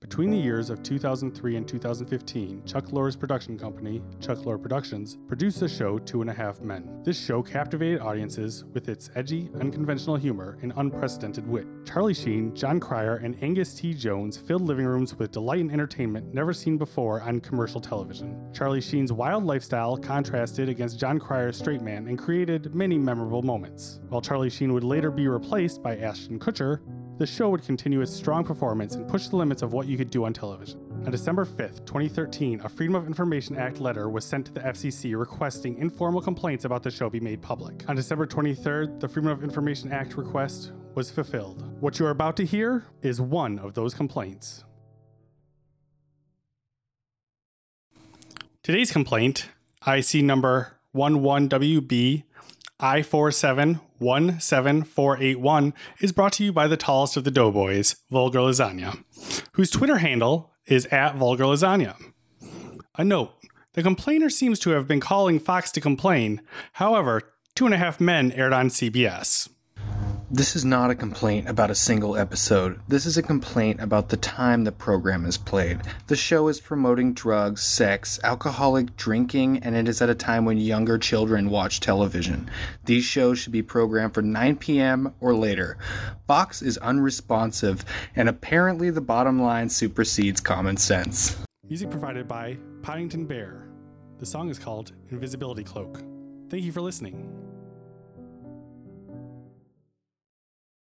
Between the years of 2003 and 2015, Chuck Lorre's production company, Chuck Lorre Productions, produced the show Two and a Half Men. This show captivated audiences with its edgy, unconventional humor and unprecedented wit. Charlie Sheen, Jon Cryer, and Angus T. Jones filled living rooms with delight and entertainment never seen before on commercial television. Charlie Sheen's wild lifestyle contrasted against Jon Cryer's straight man and created many memorable moments. While Charlie Sheen would later be replaced by Ashton Kutcher, the show would continue its strong performance and push the limits of what you could do on television. On December 5th, 2013, a Freedom of Information Act letter was sent to the FCC requesting informal complaints about the show be made public. On December 23rd, the Freedom of Information Act request was fulfilled. What you are about to hear is one of those complaints. Today's complaint, IC number 11WB I4717481 is brought to you by the tallest of the doughboys, Vulgar Lasagna, whose Twitter handle is at Vulgar Lasagna. A note the complainer seems to have been calling Fox to complain. However, Two and a Half Men aired on CBS. This is not a complaint about a single episode. This is a complaint about the time the program is played. The show is promoting drugs, sex, alcoholic drinking, and it is at a time when younger children watch television. These shows should be programmed for 9 p.m. or later. Fox is unresponsive, and apparently the bottom line supersedes common sense. Music provided by Paddington Bear. The song is called Invisibility Cloak. Thank you for listening.